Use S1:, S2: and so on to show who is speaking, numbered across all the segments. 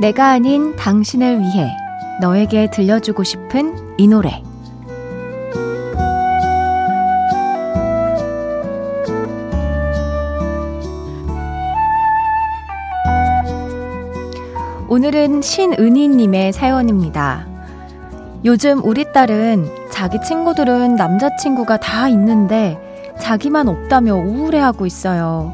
S1: 내가 아닌 당신을 위해 너에게 들려주고 싶은 이 노래. 오늘은 신은희님의 사연입니다. 요즘 우리 딸은 자기 친구들은 남자친구가 다 있는데 자기만 없다며 우울해하고 있어요.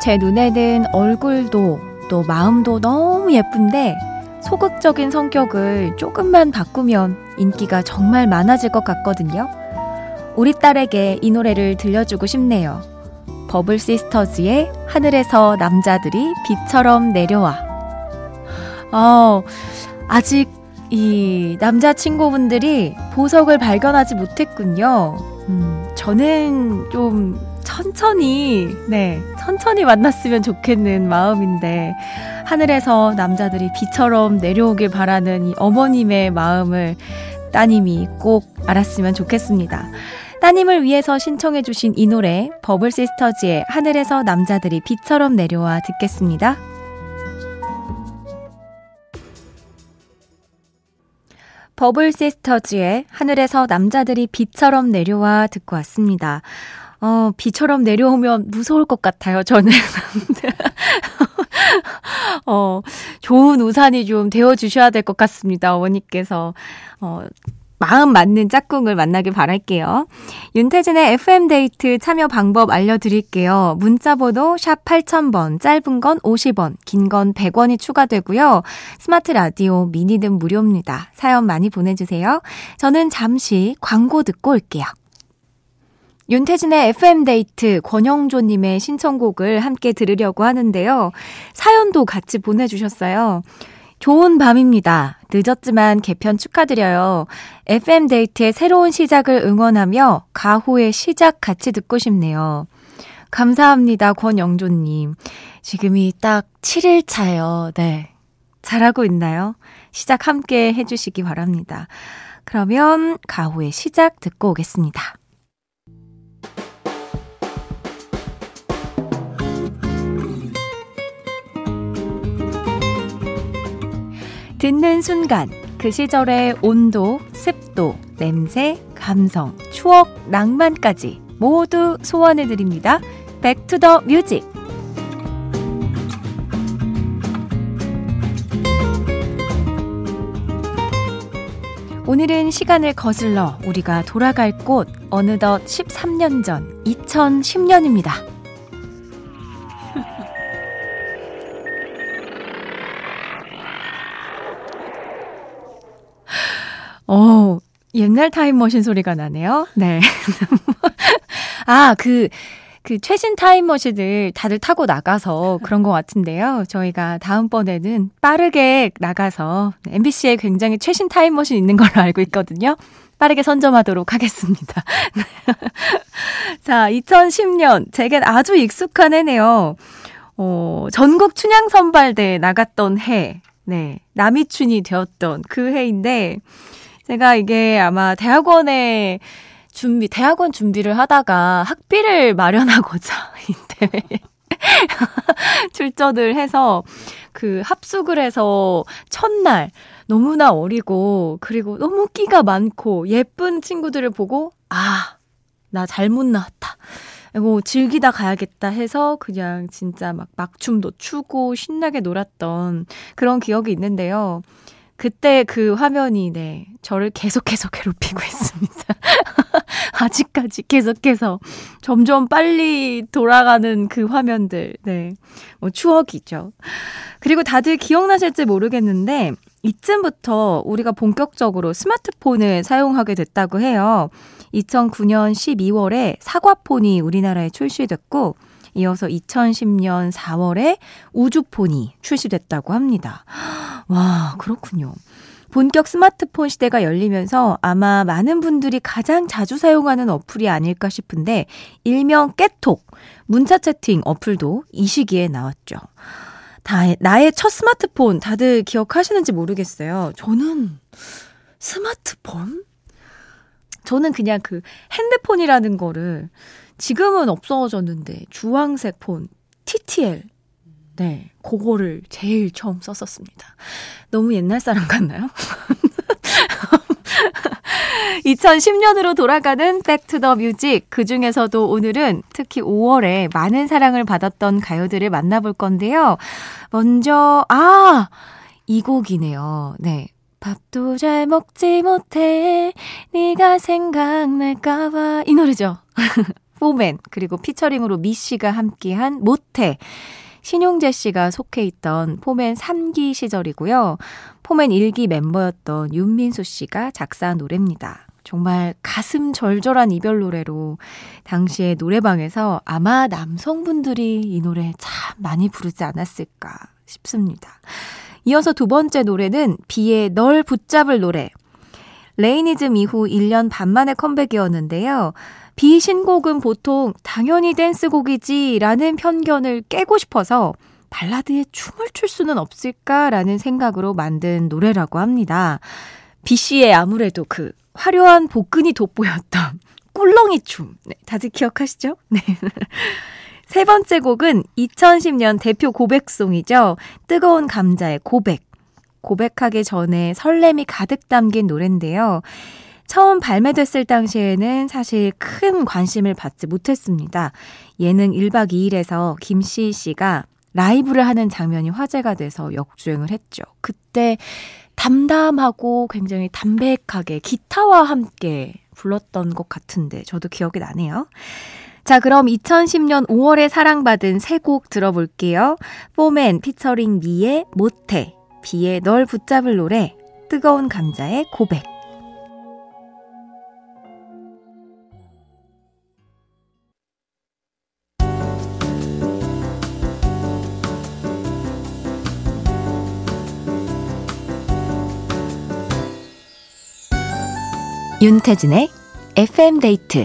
S1: 제 눈에는 얼굴도 또 마음도 너무 예쁜데 소극적인 성격을 조금만 바꾸면 인기가 정말 많아질 것 같거든요. 우리 딸에게 이 노래를 들려주고 싶네요. 버블 시스터즈의 하늘에서 남자들이 비처럼 내려와. 어, 아직 이 남자친구분들이 보석을 발견하지 못했군요. 음, 저는 좀 천천히, 네, 천천히 만났으면 좋겠는 마음인데, 하늘에서 남자들이 비처럼 내려오길 바라는 이 어머님의 마음을 따님이 꼭 알았으면 좋겠습니다. 따님을 위해서 신청해주신 이 노래, 버블 시스터즈의 하늘에서 남자들이 비처럼 내려와 듣겠습니다. 버블 시스터즈의 하늘에서 남자들이 비처럼 내려와 듣고 왔습니다. 어, 비처럼 내려오면 무서울 것 같아요, 저는. 어, 좋은 우산이 좀 되어주셔야 될 것 같습니다, 어머니께서. 어, 마음 맞는 짝꿍을 만나길 바랄게요. 윤태진의 FM데이트 참여 방법 알려드릴게요. 문자번호 샵 8000번, 짧은 건 50원, 긴 건 100원이 추가되고요. 스마트 라디오, 미니는 무료입니다. 사연 많이 보내주세요. 저는 잠시 광고 듣고 올게요. 윤태진의 FM데이트 권영조님의 신청곡을 함께 들으려고 하는데요. 사연도 같이 보내주셨어요. 좋은 밤입니다. 늦었지만 개편 축하드려요. FM데이트의 새로운 시작을 응원하며 가호의 시작 같이 듣고 싶네요. 감사합니다, 권영조님. 지금이 딱 7일 차예요. 네. 잘하고 있나요? 시작 함께 해주시기 바랍니다. 그러면 가호의 시작 듣고 오겠습니다. 듣는 순간 그 시절의 온도, 습도, 냄새, 감성, 추억, 낭만까지 모두 소환해 드립니다. Back to the Music. 오늘은 시간을 거슬러 우리가 돌아갈 곳 어느덧 13년 전 2010년입니다. 옛날 타임머신 소리가 나네요. 네. 아, 그, 그 최신 타임머신을 다들 타고 나가서 그런 것 같은데요. 저희가 다음번에는 빠르게 나가서 MBC에 굉장히 최신 타임머신 있는 걸로 알고 있거든요. 빠르게 선점하도록 하겠습니다. 자, 2010년. 제겐 아주 익숙한 해네요. 어, 전국 춘향 선발대에 나갔던 해. 네. 남이춘이 되었던 그 해인데, 제가 이게 아마 대학원에 준비, 대학원 준비를 하다가 학비를 마련하고자 이 대회에 출전을 해서 그 합숙을 해서 첫날 너무나 어리고 그리고 너무 끼가 많고 예쁜 친구들을 보고 아, 나 잘못 나왔다. 이거 즐기다 가야겠다 해서 그냥 진짜 막 막춤도 추고 신나게 놀았던 그런 기억이 있는데요. 그때 그 화면이 네 저를 계속해서 괴롭히고 있습니다. 아직까지 계속해서 점점 빨리 돌아가는 그 화면들 네 뭐 추억이죠. 그리고 다들 기억나실지 모르겠는데 이쯤부터 우리가 본격적으로 스마트폰을 사용하게 됐다고 해요. 2009년 12월에 사과폰이 우리나라에 출시됐고 이어서 2010년 4월에 우주폰이 출시됐다고 합니다. 와, 그렇군요. 본격 스마트폰 시대가 열리면서 아마 많은 분들이 가장 자주 사용하는 어플이 아닐까 싶은데 일명 깨톡, 문자 채팅 어플도 이 시기에 나왔죠. 다, 나의 첫 스마트폰 다들 기억하시는지 모르겠어요. 저는 스마트폰? 저는 그냥 그 핸드폰이라는 거를 지금은 없어졌는데 주황색 폰 TTL 네, 그거를 제일 처음 썼었습니다. 너무 옛날 사람 같나요? 2010년으로 돌아가는 Back to the Music. 그 중에서도 오늘은 특히 5월에 많은 사랑을 받았던 가요들을 만나볼 건데요. 먼저, 아! 이 곡이네요. 네. 밥도 잘 먹지 못해. 네가 생각날까봐. 이 노래죠. 포맨. 그리고 피처링으로 미 씨가 함께한 못해. 신용재 씨가 속해 있던 포맨 3기 시절이고요. 포맨 1기 멤버였던 윤민수 씨가 작사한 노래입니다. 정말 가슴 절절한 이별 노래로 당시에 노래방에서 아마 남성분들이 이 노래 참 많이 부르지 않았을까 싶습니다. 이어서 두 번째 노래는 비의 널 붙잡을 노래. 레이니즘 이후 1년 반 만의 컴백이었는데요. 비 신곡은 보통 당연히 댄스곡이지 라는 편견을 깨고 싶어서 발라드에 춤을 출 수는 없을까라는 생각으로 만든 노래라고 합니다. 비 씨의 아무래도 그 화려한 복근이 돋보였던 꿀렁이 춤. 네, 다들 기억하시죠? 네. 세 번째 곡은 2010년 대표 고백송이죠. 뜨거운 감자의 고백. 고백하기 전에 설렘이 가득 담긴 노래인데요. 처음 발매됐을 당시에는 사실 큰 관심을 받지 못했습니다. 예능 1박 2일에서 김씨 씨가 라이브를 하는 장면이 화제가 돼서 역주행을 했죠. 그때 담담하고 굉장히 담백하게 기타와 함께 불렀던 것 같은데 저도 기억이 나네요. 자, 그럼 2010년 5월에 사랑받은 세 곡 들어볼게요. 포맨 피처링 미의 못해, 비의 널 붙잡을 노래, 뜨거운 감자의 고백. 윤태진의 FM데이트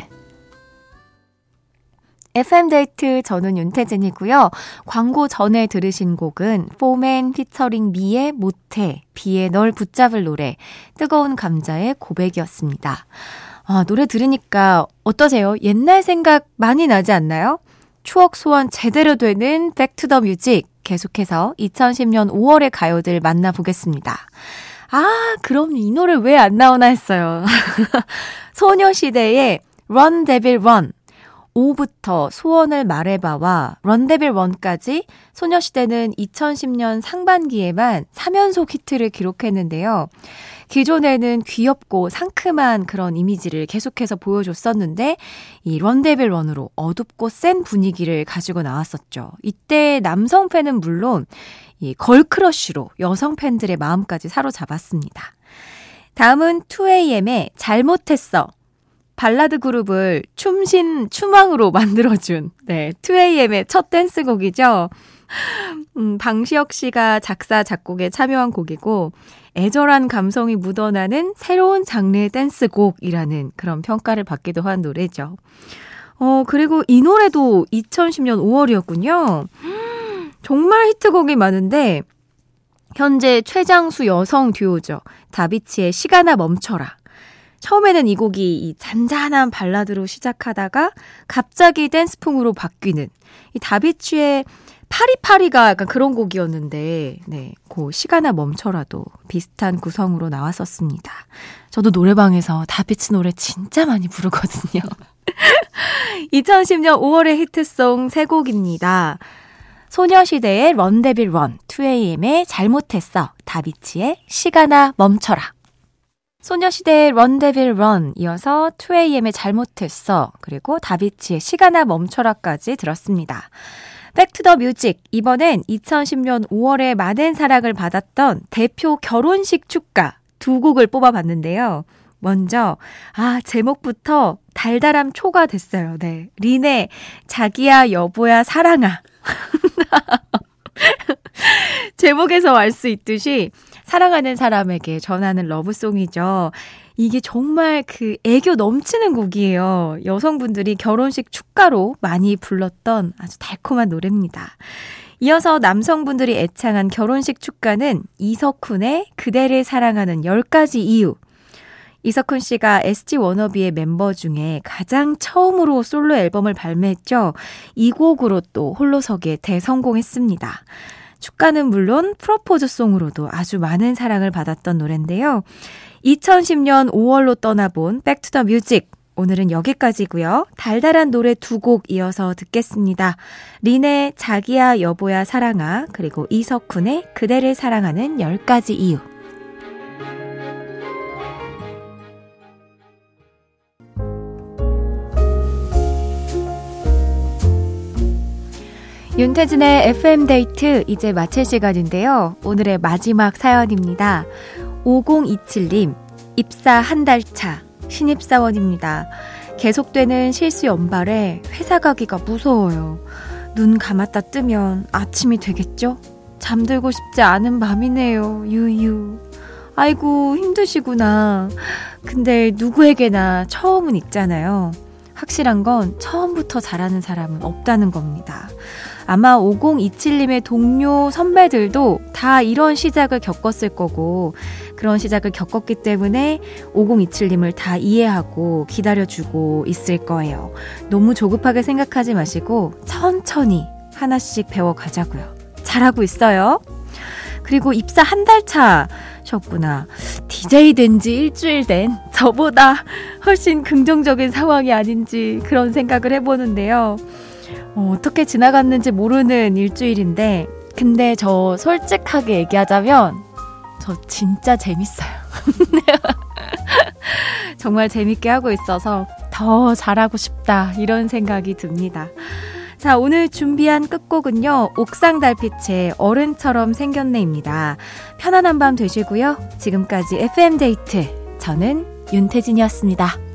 S1: FM데이트 저는 윤태진이고요. 광고 전에 들으신 곡은 포맨 피처링 미의 못해, 비의 널 붙잡을 노래, 뜨거운 감자의 고백이었습니다. 아, 노래 들으니까 어떠세요? 옛날 생각 많이 나지 않나요? 추억 소환 제대로 되는 Back to the Music 계속해서 2010년 5월의 가요들 만나보겠습니다. 아, 그럼 이 노래 왜 안 나오나 했어요. 소녀시대의 Run Devil Run. 5부터 소원을 말해봐와 런데빌 1까지 소녀시대는 2010년 상반기에만 3연속 히트를 기록했는데요. 기존에는 귀엽고 상큼한 그런 이미지를 계속해서 보여줬었는데 이 런데빌 1으로 어둡고 센 분위기를 가지고 나왔었죠. 이때 남성 팬은 물론 이 걸크러쉬로 여성 팬들의 마음까지 사로잡았습니다. 다음은 2AM의 잘못했어. 발라드 그룹을 춤신 추망으로 만들어준, 네, 2AM의 첫 댄스곡이죠. 음, 방시혁 씨가 작사, 작곡에 참여한 곡이고, 애절한 감성이 묻어나는 새로운 장르의 댄스곡이라는 그런 평가를 받기도 한 노래죠. 어, 그리고 이 노래도 2010년 5월이었군요. 정말 히트곡이 많은데 현재 최장수 여성 듀오죠. 다비치의 시간아 멈춰라. 처음에는 이 곡이 이 잔잔한 발라드로 시작하다가 갑자기 댄스풍으로 바뀌는 이 다비치의 파리파리가 약간 그런 곡이었는데, 네, 그 시간아 멈춰라도 비슷한 구성으로 나왔었습니다. 저도 노래방에서 다비치 노래 진짜 많이 부르거든요. 2010년 5월의 히트송 세 곡입니다. 소녀시대의 Run Devil Run, 2AM의 잘못했어, 다비치의 시간아 멈춰라. 소녀시대의 Run Devil Run 이어서 2AM의 잘못했어 그리고 다비치의 시간아 멈춰라까지 들었습니다. Back to the Music 이번엔 2010년 5월에 많은 사랑을 받았던 대표 결혼식 축가 두 곡을 뽑아봤는데요. 먼저 아 제목부터 달달함 초가 됐어요. 네. 린의 자기야 여보야 사랑아 제목에서 알 수 있듯이 사랑하는 사람에게 전하는 러브송이죠. 이게 정말 그 애교 넘치는 곡이에요. 여성분들이 결혼식 축가로 많이 불렀던 아주 달콤한 노래입니다. 이어서 남성분들이 애창한 결혼식 축가는 이석훈의 그대를 사랑하는 10가지 이유. 이석훈 씨가 SG 워너비의 멤버 중에 가장 처음으로 솔로 앨범을 발매했죠. 이 곡으로 또 홀로서기에 대성공했습니다. 축가는 물론 프로포즈 송으로도 아주 많은 사랑을 받았던 노래인데요. 2010년 5월로 떠나본 Back to the Music. 오늘은 여기까지고요. 달달한 노래 두 곡 이어서 듣겠습니다. 린의 자기야 여보야 사랑아 그리고 이석훈의 그대를 사랑하는 10가지 이유. 윤태진의 FM데이트 이제 마칠 시간인데요. 오늘의 마지막 사연입니다. 5027님, 입사 한 달 차, 신입사원입니다. 계속되는 실수 연발에 회사 가기가 무서워요. 눈 감았다 뜨면 아침이 되겠죠? 잠들고 싶지 않은 밤이네요. 유유. 아이고, 힘드시구나. 근데 누구에게나 처음은 있잖아요. 확실한 건 처음부터 잘하는 사람은 없다는 겁니다. 아마 5027님의 동료 선배들도 다 이런 시작을 겪었을 거고, 그런 시작을 겪었기 때문에 5027님을 다 이해하고 기다려주고 있을 거예요. 너무 조급하게 생각하지 마시고, 천천히 하나씩 배워가자고요. 잘하고 있어요. 그리고 입사 한 달 차셨구나. DJ 된 지 일주일 된 저보다 훨씬 긍정적인 상황이 아닌지 그런 생각을 해보는데요. 어, 어떻게 지나갔는지 모르는 일주일인데, 근데 저 솔직하게 얘기하자면, 저 진짜 재밌어요. 정말 재밌게 하고 있어서 더 잘하고 싶다, 이런 생각이 듭니다. 자, 오늘 준비한 끝곡은요, 옥상 달빛의 어른처럼 생겼네입니다. 편안한 밤 되시고요. 지금까지 FM데이트. 저는 윤태진이었습니다.